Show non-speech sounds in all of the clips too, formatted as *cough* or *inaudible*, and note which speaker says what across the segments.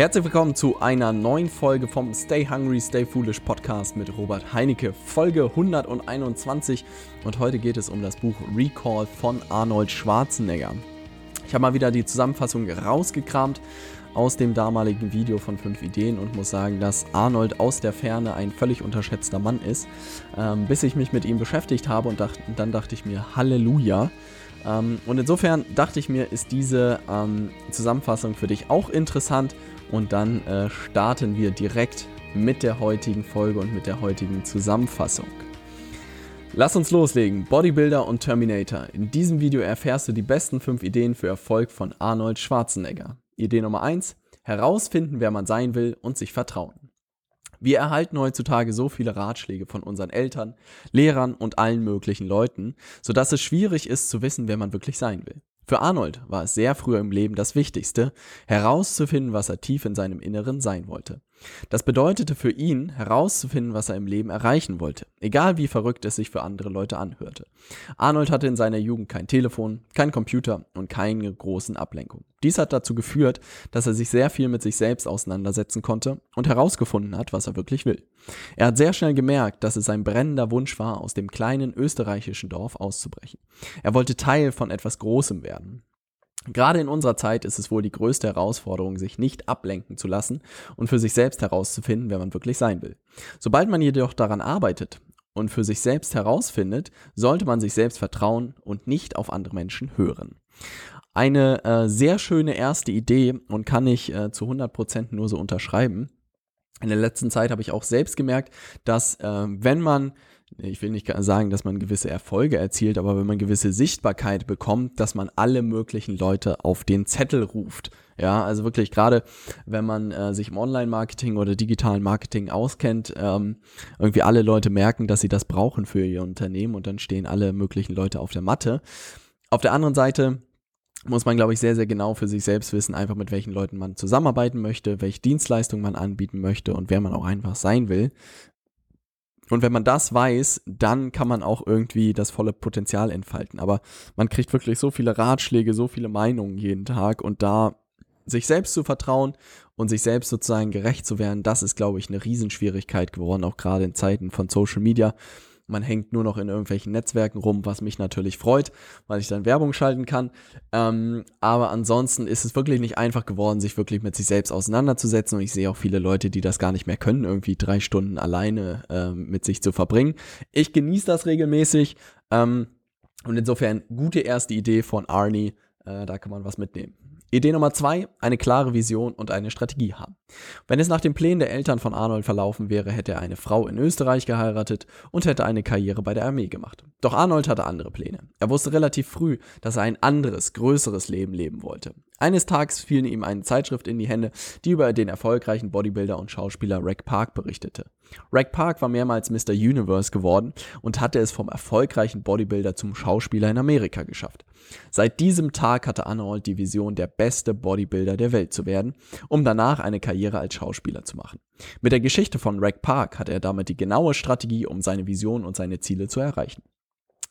Speaker 1: Herzlich willkommen zu einer neuen Folge vom Stay Hungry, Stay Foolish Podcast mit Robert Heinecke, Folge 121 und heute geht es um das Buch Recall von Arnold Schwarzenegger. Ich habe mal wieder die Zusammenfassung rausgekramt aus dem damaligen Video von 5 Ideen und muss sagen, dass Arnold aus der Ferne ein völlig unterschätzter Mann ist, ähm, bis ich mich mit ihm beschäftigt habe und dacht, dann dachte ich mir, Halleluja. Ähm, und insofern dachte ich mir, ist diese ähm, Zusammenfassung für dich auch interessant und dann äh, starten wir direkt mit der heutigen Folge und mit der heutigen Zusammenfassung. Lass uns loslegen. Bodybuilder und Terminator. In diesem Video erfährst du die besten 5 Ideen für Erfolg von Arnold Schwarzenegger. Idee Nummer 1. Herausfinden, wer man sein will und sich vertrauen. Wir erhalten heutzutage so viele Ratschläge von unseren Eltern, Lehrern und allen möglichen Leuten, sodass es schwierig ist zu wissen, wer man wirklich sein will. Für Arnold war es sehr früh im Leben das Wichtigste, herauszufinden, was er tief in seinem Inneren sein wollte. Das bedeutete für ihn, herauszufinden, was er im Leben erreichen wollte, egal wie verrückt es sich für andere Leute anhörte. Arnold hatte in seiner Jugend kein Telefon, kein Computer und keine großen Ablenkungen. Dies hat dazu geführt, dass er sich sehr viel mit sich selbst auseinandersetzen konnte und herausgefunden hat, was er wirklich will. Er hat sehr schnell gemerkt, dass es sein brennender Wunsch war, aus dem kleinen österreichischen Dorf auszubrechen. Er wollte Teil von etwas Großem werden. Gerade in unserer Zeit ist es wohl die größte Herausforderung, sich nicht ablenken zu lassen und für sich selbst herauszufinden, wer man wirklich sein will. Sobald man jedoch daran arbeitet und für sich selbst herausfindet, sollte man sich selbst vertrauen und nicht auf andere Menschen hören. Eine äh, sehr schöne erste Idee und kann ich äh, zu 100% nur so unterschreiben. In der letzten Zeit habe ich auch selbst gemerkt, dass äh, wenn man ich will nicht sagen, dass man gewisse Erfolge erzielt, aber wenn man gewisse Sichtbarkeit bekommt, dass man alle möglichen Leute auf den Zettel ruft. Ja, also wirklich gerade, wenn man äh, sich im Online-Marketing oder digitalen Marketing auskennt, ähm, irgendwie alle Leute merken, dass sie das brauchen für ihr Unternehmen und dann stehen alle möglichen Leute auf der Matte. Auf der anderen Seite muss man, glaube ich, sehr, sehr genau für sich selbst wissen, einfach mit welchen Leuten man zusammenarbeiten möchte, welche Dienstleistungen man anbieten möchte und wer man auch einfach sein will. Und wenn man das weiß, dann kann man auch irgendwie das volle Potenzial entfalten. Aber man kriegt wirklich so viele Ratschläge, so viele Meinungen jeden Tag und da sich selbst zu vertrauen und sich selbst sozusagen gerecht zu werden, das ist, glaube ich, eine Riesenschwierigkeit geworden, auch gerade in Zeiten von Social Media. Man hängt nur noch in irgendwelchen Netzwerken rum, was mich natürlich freut, weil ich dann Werbung schalten kann. Ähm, aber ansonsten ist es wirklich nicht einfach geworden, sich wirklich mit sich selbst auseinanderzusetzen. Und ich sehe auch viele Leute, die das gar nicht mehr können, irgendwie drei Stunden alleine äh, mit sich zu verbringen. Ich genieße das regelmäßig. Ähm, und insofern gute erste Idee von Arnie. Äh, da kann man was mitnehmen. Idee Nummer zwei, eine klare Vision und eine Strategie haben. Wenn es nach den Plänen der Eltern von Arnold verlaufen wäre, hätte er eine Frau in Österreich geheiratet und hätte eine Karriere bei der Armee gemacht. Doch Arnold hatte andere Pläne. Er wusste relativ früh, dass er ein anderes, größeres Leben leben wollte. Eines Tages fiel ihm eine Zeitschrift in die Hände, die über den erfolgreichen Bodybuilder und Schauspieler Rack Park berichtete. Rack Park war mehrmals Mr. Universe geworden und hatte es vom erfolgreichen Bodybuilder zum Schauspieler in Amerika geschafft. Seit diesem Tag hatte Arnold die Vision, der beste Bodybuilder der Welt zu werden, um danach eine Karriere als Schauspieler zu machen. Mit der Geschichte von Rack Park hatte er damit die genaue Strategie, um seine Vision und seine Ziele zu erreichen.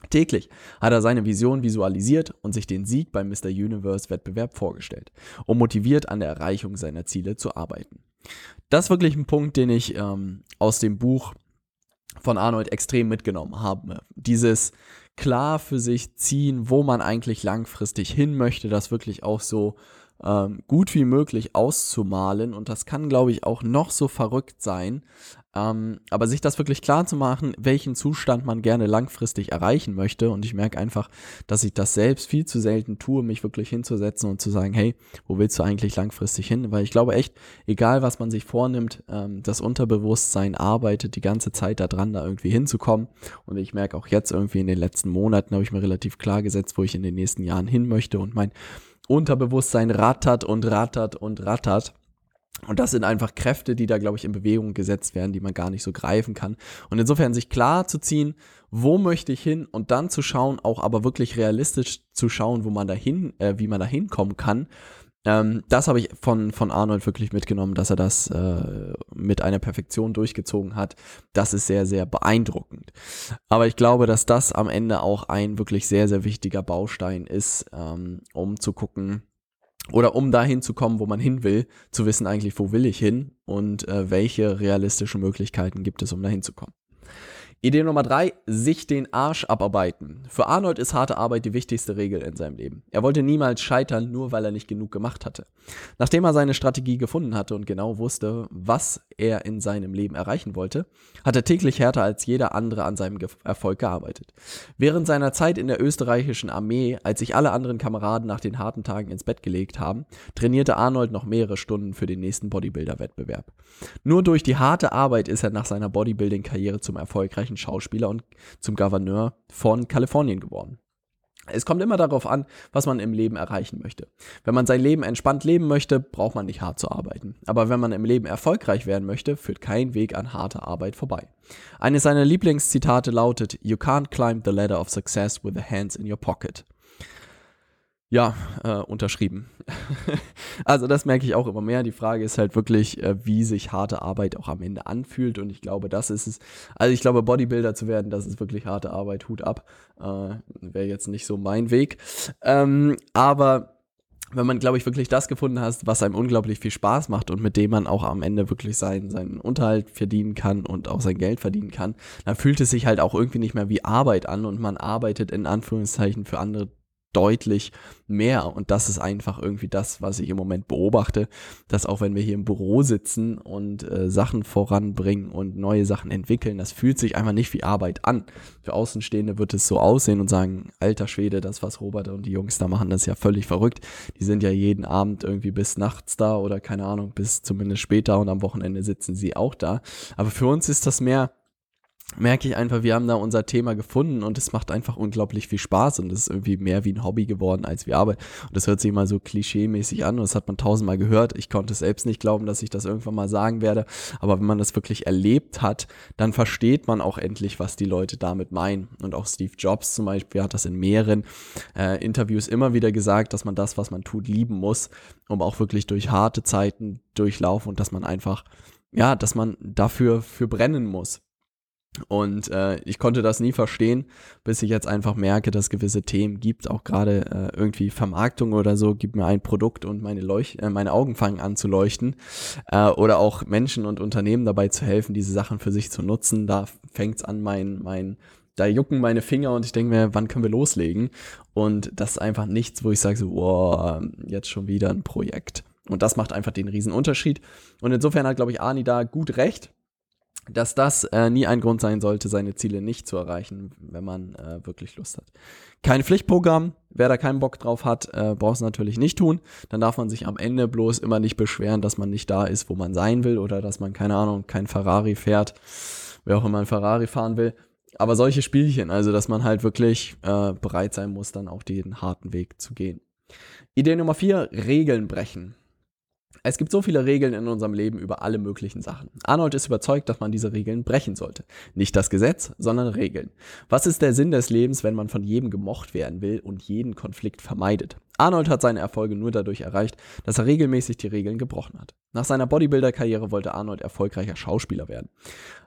Speaker 1: Täglich hat er seine Vision visualisiert und sich den Sieg beim Mr. Universe Wettbewerb vorgestellt, um motiviert an der Erreichung seiner Ziele zu arbeiten. Das ist wirklich ein Punkt, den ich ähm, aus dem Buch von Arnold extrem mitgenommen habe. Dieses klar für sich ziehen, wo man eigentlich langfristig hin möchte, das wirklich auch so ähm, gut wie möglich auszumalen. Und das kann, glaube ich, auch noch so verrückt sein. Ähm, aber sich das wirklich klar zu machen, welchen Zustand man gerne langfristig erreichen möchte. Und ich merke einfach, dass ich das selbst viel zu selten tue, mich wirklich hinzusetzen und zu sagen, hey, wo willst du eigentlich langfristig hin? Weil ich glaube echt, egal was man sich vornimmt, ähm, das Unterbewusstsein arbeitet die ganze Zeit daran, da irgendwie hinzukommen. Und ich merke auch jetzt irgendwie in den letzten Monaten habe ich mir relativ klar gesetzt, wo ich in den nächsten Jahren hin möchte. Und mein Unterbewusstsein rattert und rattert und rattert. Und das sind einfach Kräfte, die da, glaube ich, in Bewegung gesetzt werden, die man gar nicht so greifen kann. Und insofern sich klar zu ziehen, wo möchte ich hin und dann zu schauen, auch aber wirklich realistisch zu schauen, wo man dahin, äh, wie man da hinkommen kann. Ähm, das habe ich von, von Arnold wirklich mitgenommen, dass er das äh, mit einer Perfektion durchgezogen hat. Das ist sehr, sehr beeindruckend. Aber ich glaube, dass das am Ende auch ein wirklich sehr, sehr wichtiger Baustein ist, ähm, um zu gucken, oder um dahin zu kommen, wo man hin will, zu wissen eigentlich, wo will ich hin und äh, welche realistischen Möglichkeiten gibt es, um dahin zu kommen. Idee Nummer drei, sich den Arsch abarbeiten. Für Arnold ist harte Arbeit die wichtigste Regel in seinem Leben. Er wollte niemals scheitern, nur weil er nicht genug gemacht hatte. Nachdem er seine Strategie gefunden hatte und genau wusste, was er in seinem Leben erreichen wollte, hat er täglich härter als jeder andere an seinem Ge Erfolg gearbeitet. Während seiner Zeit in der österreichischen Armee, als sich alle anderen Kameraden nach den harten Tagen ins Bett gelegt haben, trainierte Arnold noch mehrere Stunden für den nächsten Bodybuilder-Wettbewerb. Nur durch die harte Arbeit ist er nach seiner Bodybuilding-Karriere zum erfolgreichen erfolgreichen Schauspieler und zum Gouverneur von Kalifornien geworden. Es kommt immer darauf an, was man im Leben erreichen möchte. Wenn man sein Leben entspannt leben möchte, braucht man nicht hart zu arbeiten. Aber wenn man im Leben erfolgreich werden möchte, führt kein Weg an harter Arbeit vorbei. Eines seiner Lieblingszitate lautet, You can't climb the ladder of success with the hands in your pocket. Ja, äh, unterschrieben. *laughs* also das merke ich auch immer mehr. Die Frage ist halt wirklich, äh, wie sich harte Arbeit auch am Ende anfühlt. Und ich glaube, das ist es. Also ich glaube, Bodybuilder zu werden, das ist wirklich harte Arbeit, Hut ab. Äh, Wäre jetzt nicht so mein Weg. Ähm, aber wenn man, glaube ich, wirklich das gefunden hat, was einem unglaublich viel Spaß macht und mit dem man auch am Ende wirklich seinen, seinen Unterhalt verdienen kann und auch sein Geld verdienen kann, dann fühlt es sich halt auch irgendwie nicht mehr wie Arbeit an und man arbeitet in Anführungszeichen für andere deutlich mehr. Und das ist einfach irgendwie das, was ich im Moment beobachte, dass auch wenn wir hier im Büro sitzen und äh, Sachen voranbringen und neue Sachen entwickeln, das fühlt sich einfach nicht wie Arbeit an. Für Außenstehende wird es so aussehen und sagen, alter Schwede, das, was Robert und die Jungs da machen, das ist ja völlig verrückt. Die sind ja jeden Abend irgendwie bis nachts da oder keine Ahnung, bis zumindest später und am Wochenende sitzen sie auch da. Aber für uns ist das mehr, merke ich einfach, wir haben da unser Thema gefunden und es macht einfach unglaublich viel Spaß und es ist irgendwie mehr wie ein Hobby geworden als wie Arbeit. Und das hört sich immer so klischee-mäßig an und das hat man tausendmal gehört. Ich konnte es selbst nicht glauben, dass ich das irgendwann mal sagen werde. Aber wenn man das wirklich erlebt hat, dann versteht man auch endlich, was die Leute damit meinen. Und auch Steve Jobs zum Beispiel hat das in mehreren äh, Interviews immer wieder gesagt, dass man das, was man tut, lieben muss, um auch wirklich durch harte Zeiten durchlaufen und dass man einfach, ja, dass man dafür für brennen muss. Und äh, ich konnte das nie verstehen, bis ich jetzt einfach merke, dass gewisse Themen gibt, auch gerade äh, irgendwie Vermarktung oder so, gibt mir ein Produkt und meine, Leuch äh, meine Augen fangen an zu leuchten. Äh, oder auch Menschen und Unternehmen dabei zu helfen, diese Sachen für sich zu nutzen. Da fängt's an, mein, mein, da jucken meine Finger und ich denke mir, wann können wir loslegen? Und das ist einfach nichts, wo ich sage so, wow, jetzt schon wieder ein Projekt. Und das macht einfach den riesen Unterschied. Und insofern hat, glaube ich, Ani da gut recht dass das äh, nie ein Grund sein sollte, seine Ziele nicht zu erreichen, wenn man äh, wirklich Lust hat. Kein Pflichtprogramm, wer da keinen Bock drauf hat, äh, braucht es natürlich nicht tun. Dann darf man sich am Ende bloß immer nicht beschweren, dass man nicht da ist, wo man sein will oder dass man, keine Ahnung, kein Ferrari fährt, wer auch immer ein Ferrari fahren will. Aber solche Spielchen, also dass man halt wirklich äh, bereit sein muss, dann auch den harten Weg zu gehen. Idee Nummer vier, Regeln brechen. Es gibt so viele Regeln in unserem Leben über alle möglichen Sachen. Arnold ist überzeugt, dass man diese Regeln brechen sollte. Nicht das Gesetz, sondern Regeln. Was ist der Sinn des Lebens, wenn man von jedem gemocht werden will und jeden Konflikt vermeidet? Arnold hat seine Erfolge nur dadurch erreicht, dass er regelmäßig die Regeln gebrochen hat. Nach seiner Bodybuilder-Karriere wollte Arnold erfolgreicher Schauspieler werden.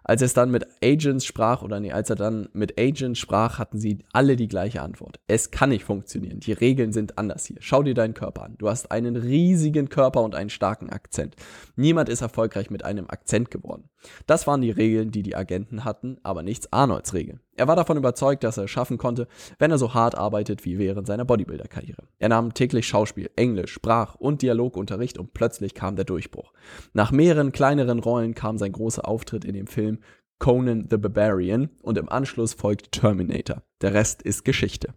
Speaker 1: Als es dann mit Agents sprach, oder nee, als er dann mit Agents sprach, hatten sie alle die gleiche Antwort. Es kann nicht funktionieren. Die Regeln sind anders hier. Schau dir deinen Körper an. Du hast einen riesigen Körper und einen starken Akzent. Niemand ist erfolgreich mit einem Akzent geworden. Das waren die Regeln, die die Agenten hatten, aber nichts Arnolds Regeln. Er war davon überzeugt, dass er es schaffen konnte, wenn er so hart arbeitet wie während seiner Bodybuilder-Karriere. Er nahm täglich Schauspiel, Englisch, Sprach- und Dialogunterricht und plötzlich kam der Durchbruch. Nach mehreren kleineren Rollen kam sein großer Auftritt in dem Film Conan the Barbarian und im Anschluss folgte Terminator. Der Rest ist Geschichte.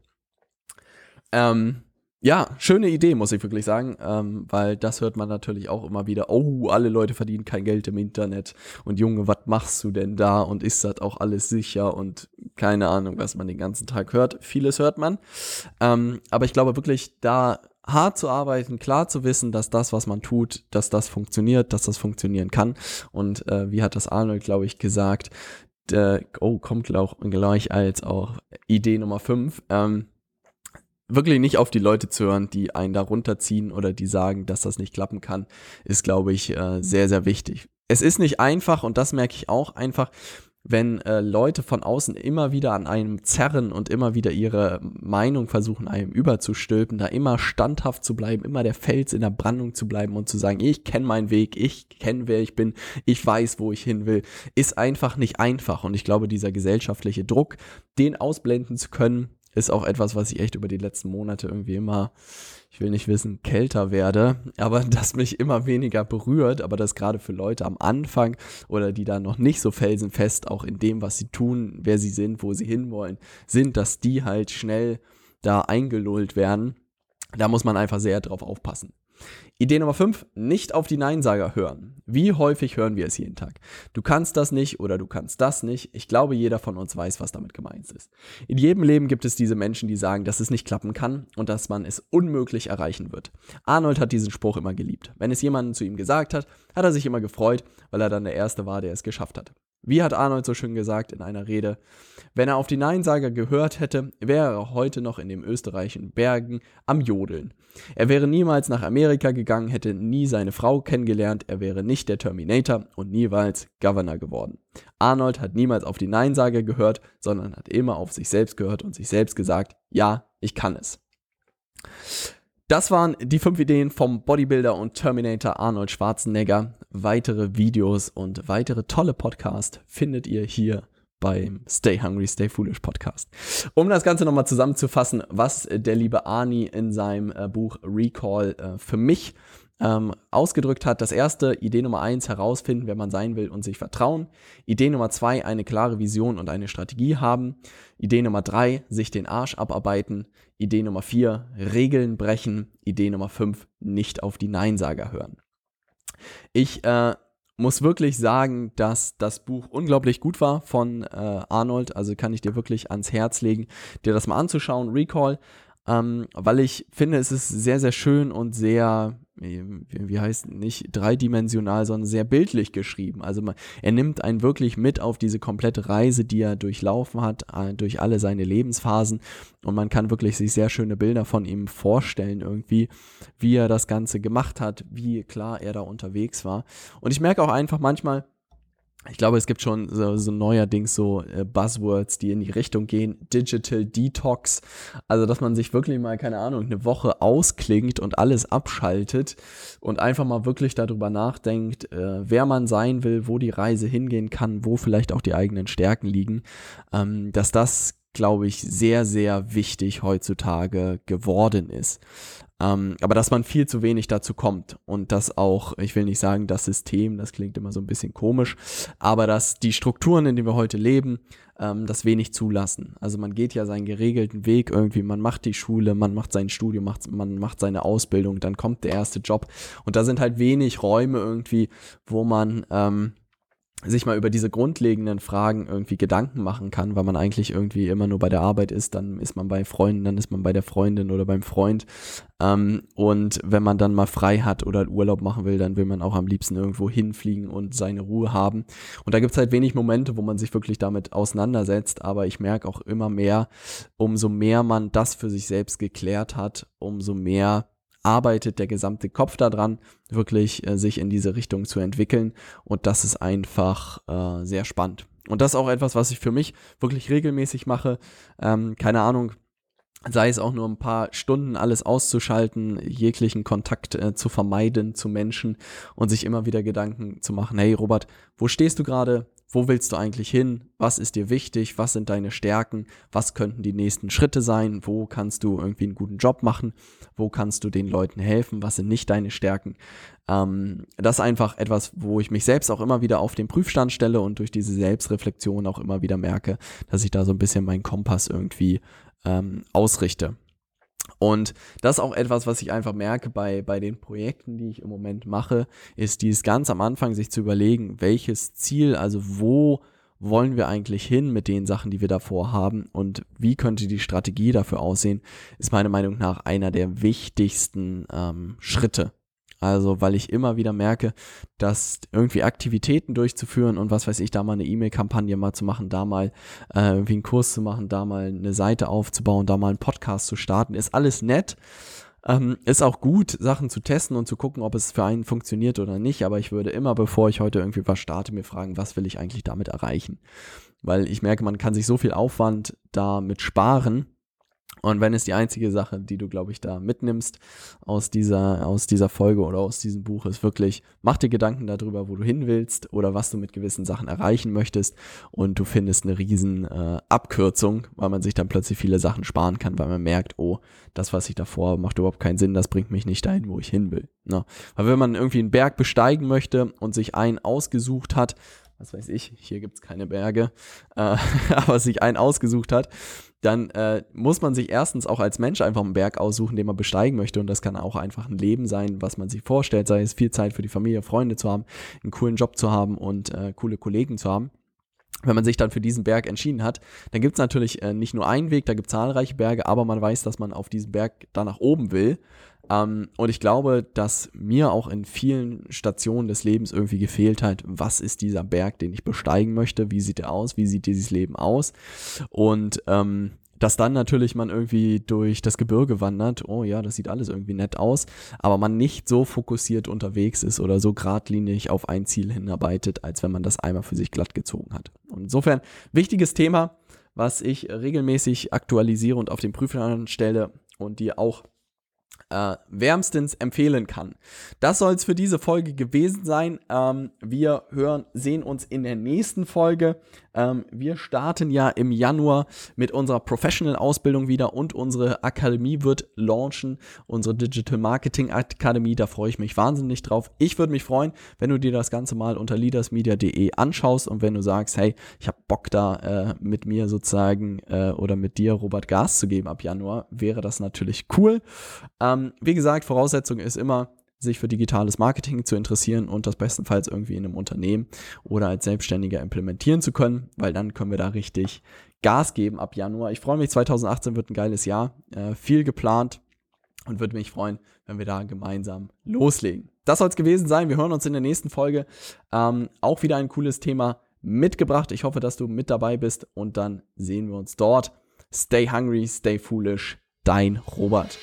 Speaker 1: Ähm, ja, schöne Idee, muss ich wirklich sagen, ähm, weil das hört man natürlich auch immer wieder. Oh, alle Leute verdienen kein Geld im Internet und Junge, was machst du denn da und ist das auch alles sicher und keine Ahnung, was man den ganzen Tag hört. Vieles hört man, ähm, aber ich glaube wirklich, da hart zu arbeiten, klar zu wissen, dass das, was man tut, dass das funktioniert, dass das funktionieren kann. Und äh, wie hat das Arnold, glaube ich, gesagt? Äh, oh, kommt gleich als auch Idee Nummer 5. Ähm, wirklich nicht auf die Leute zu hören, die einen da runterziehen oder die sagen, dass das nicht klappen kann, ist, glaube ich, äh, sehr, sehr wichtig. Es ist nicht einfach und das merke ich auch einfach. Wenn äh, Leute von außen immer wieder an einem zerren und immer wieder ihre Meinung versuchen, einem überzustülpen, da immer standhaft zu bleiben, immer der Fels in der Brandung zu bleiben und zu sagen, ich kenne meinen Weg, ich kenne, wer ich bin, ich weiß, wo ich hin will, ist einfach nicht einfach. Und ich glaube, dieser gesellschaftliche Druck, den ausblenden zu können, ist auch etwas, was ich echt über die letzten Monate irgendwie immer, ich will nicht wissen, kälter werde, aber *laughs* das mich immer weniger berührt, aber das gerade für Leute am Anfang oder die da noch nicht so felsenfest auch in dem, was sie tun, wer sie sind, wo sie hinwollen, sind, dass die halt schnell da eingelullt werden. Da muss man einfach sehr drauf aufpassen. Idee Nummer 5, nicht auf die Neinsager hören. Wie häufig hören wir es jeden Tag? Du kannst das nicht oder du kannst das nicht. Ich glaube, jeder von uns weiß, was damit gemeint ist. In jedem Leben gibt es diese Menschen, die sagen, dass es nicht klappen kann und dass man es unmöglich erreichen wird. Arnold hat diesen Spruch immer geliebt. Wenn es jemanden zu ihm gesagt hat, hat er sich immer gefreut, weil er dann der Erste war, der es geschafft hat. Wie hat Arnold so schön gesagt in einer Rede, wenn er auf die Neinsager gehört hätte, wäre er heute noch in den österreichischen Bergen am Jodeln. Er wäre niemals nach Amerika gegangen, hätte nie seine Frau kennengelernt, er wäre nicht der Terminator und niemals Governor geworden. Arnold hat niemals auf die Neinsager gehört, sondern hat immer auf sich selbst gehört und sich selbst gesagt, ja, ich kann es. Das waren die fünf Ideen vom Bodybuilder und Terminator Arnold Schwarzenegger. Weitere Videos und weitere tolle Podcasts findet ihr hier beim Stay Hungry, Stay Foolish Podcast. Um das Ganze nochmal zusammenzufassen, was der liebe Arnie in seinem äh, Buch Recall äh, für mich ähm, ausgedrückt hat. Das erste, Idee Nummer eins, herausfinden, wer man sein will und sich vertrauen. Idee Nummer zwei, eine klare Vision und eine Strategie haben. Idee Nummer drei, sich den Arsch abarbeiten. Idee Nummer vier, Regeln brechen. Idee Nummer fünf, nicht auf die Neinsager hören. Ich äh, muss wirklich sagen, dass das Buch unglaublich gut war von äh, Arnold. Also kann ich dir wirklich ans Herz legen, dir das mal anzuschauen. Recall ähm, weil ich finde, es ist sehr, sehr schön und sehr, wie, heißt nicht dreidimensional, sondern sehr bildlich geschrieben. Also man, er nimmt einen wirklich mit auf diese komplette Reise, die er durchlaufen hat, äh, durch alle seine Lebensphasen und man kann wirklich sich sehr schöne Bilder von ihm vorstellen irgendwie, wie er das Ganze gemacht hat, wie klar er da unterwegs war. Und ich merke auch einfach manchmal, ich glaube, es gibt schon so, so neuerdings so äh, Buzzwords, die in die Richtung gehen. Digital Detox. Also, dass man sich wirklich mal, keine Ahnung, eine Woche ausklingt und alles abschaltet und einfach mal wirklich darüber nachdenkt, äh, wer man sein will, wo die Reise hingehen kann, wo vielleicht auch die eigenen Stärken liegen. Ähm, dass das, glaube ich, sehr, sehr wichtig heutzutage geworden ist. Ähm, aber dass man viel zu wenig dazu kommt und dass auch, ich will nicht sagen, das System, das klingt immer so ein bisschen komisch, aber dass die Strukturen, in denen wir heute leben, ähm, das wenig zulassen. Also man geht ja seinen geregelten Weg irgendwie, man macht die Schule, man macht sein Studium, macht, man macht seine Ausbildung, dann kommt der erste Job und da sind halt wenig Räume irgendwie, wo man ähm, sich mal über diese grundlegenden Fragen irgendwie Gedanken machen kann, weil man eigentlich irgendwie immer nur bei der Arbeit ist, dann ist man bei Freunden, dann ist man bei der Freundin oder beim Freund. Ähm, und wenn man dann mal frei hat oder Urlaub machen will, dann will man auch am liebsten irgendwo hinfliegen und seine Ruhe haben. Und da gibt's halt wenig Momente, wo man sich wirklich damit auseinandersetzt, aber ich merke auch immer mehr, umso mehr man das für sich selbst geklärt hat, umso mehr arbeitet der gesamte Kopf daran, wirklich äh, sich in diese Richtung zu entwickeln. Und das ist einfach äh, sehr spannend. Und das ist auch etwas, was ich für mich wirklich regelmäßig mache. Ähm, keine Ahnung, sei es auch nur ein paar Stunden alles auszuschalten, jeglichen Kontakt äh, zu vermeiden zu Menschen und sich immer wieder Gedanken zu machen, hey Robert, wo stehst du gerade? Wo willst du eigentlich hin? Was ist dir wichtig? Was sind deine Stärken? Was könnten die nächsten Schritte sein? Wo kannst du irgendwie einen guten Job machen? Wo kannst du den Leuten helfen? Was sind nicht deine Stärken? Ähm, das ist einfach etwas, wo ich mich selbst auch immer wieder auf den Prüfstand stelle und durch diese Selbstreflexion auch immer wieder merke, dass ich da so ein bisschen meinen Kompass irgendwie ähm, ausrichte. Und das ist auch etwas, was ich einfach merke bei, bei den Projekten, die ich im Moment mache, ist dies ganz am Anfang sich zu überlegen, welches Ziel, also wo wollen wir eigentlich hin mit den Sachen, die wir davor haben und wie könnte die Strategie dafür aussehen, ist meiner Meinung nach einer der wichtigsten ähm, Schritte also, weil ich immer wieder merke, dass irgendwie Aktivitäten durchzuführen und was weiß ich, da mal eine E-Mail-Kampagne mal zu machen, da mal äh, irgendwie einen Kurs zu machen, da mal eine Seite aufzubauen, da mal einen Podcast zu starten, ist alles nett. Ähm, ist auch gut, Sachen zu testen und zu gucken, ob es für einen funktioniert oder nicht. Aber ich würde immer, bevor ich heute irgendwie was starte, mir fragen, was will ich eigentlich damit erreichen? Weil ich merke, man kann sich so viel Aufwand damit sparen, und wenn es die einzige Sache, die du, glaube ich, da mitnimmst aus dieser, aus dieser Folge oder aus diesem Buch, ist wirklich, mach dir Gedanken darüber, wo du hin willst oder was du mit gewissen Sachen erreichen möchtest und du findest eine riesen äh, Abkürzung, weil man sich dann plötzlich viele Sachen sparen kann, weil man merkt, oh, das, was ich davor macht überhaupt keinen Sinn, das bringt mich nicht dahin, wo ich hin will. Ne? Weil wenn man irgendwie einen Berg besteigen möchte und sich einen ausgesucht hat, was weiß ich, hier gibt es keine Berge, äh, *laughs* aber sich einen ausgesucht hat, dann äh, muss man sich erstens auch als Mensch einfach einen Berg aussuchen, den man besteigen möchte. Und das kann auch einfach ein Leben sein, was man sich vorstellt, sei es viel Zeit für die Familie, Freunde zu haben, einen coolen Job zu haben und äh, coole Kollegen zu haben wenn man sich dann für diesen Berg entschieden hat, dann gibt es natürlich äh, nicht nur einen Weg, da gibt es zahlreiche Berge, aber man weiß, dass man auf diesem Berg da nach oben will. Ähm, und ich glaube, dass mir auch in vielen Stationen des Lebens irgendwie gefehlt hat, was ist dieser Berg, den ich besteigen möchte, wie sieht er aus, wie sieht dieses Leben aus. Und ähm, dass dann natürlich man irgendwie durch das Gebirge wandert, oh ja, das sieht alles irgendwie nett aus, aber man nicht so fokussiert unterwegs ist oder so geradlinig auf ein Ziel hinarbeitet, als wenn man das einmal für sich glatt gezogen hat. Und insofern wichtiges Thema, was ich regelmäßig aktualisiere und auf den Prüfern stelle und dir auch äh, wärmstens empfehlen kann. Das soll es für diese Folge gewesen sein. Ähm, wir hören, sehen uns in der nächsten Folge. Ähm, wir starten ja im Januar mit unserer Professional-Ausbildung wieder und unsere Akademie wird launchen, unsere Digital Marketing Akademie. Da freue ich mich wahnsinnig drauf. Ich würde mich freuen, wenn du dir das Ganze mal unter leadersmedia.de anschaust und wenn du sagst, hey, ich habe Bock da äh, mit mir sozusagen äh, oder mit dir Robert Gas zu geben ab Januar, wäre das natürlich cool. Ähm, wie gesagt, Voraussetzung ist immer, sich für digitales Marketing zu interessieren und das bestenfalls irgendwie in einem Unternehmen oder als Selbstständiger implementieren zu können, weil dann können wir da richtig Gas geben ab Januar. Ich freue mich, 2018 wird ein geiles Jahr, äh, viel geplant und würde mich freuen, wenn wir da gemeinsam loslegen. Das soll es gewesen sein. Wir hören uns in der nächsten Folge. Ähm, auch wieder ein cooles Thema mitgebracht. Ich hoffe, dass du mit dabei bist und dann sehen wir uns dort. Stay hungry, stay foolish. Dein Robert.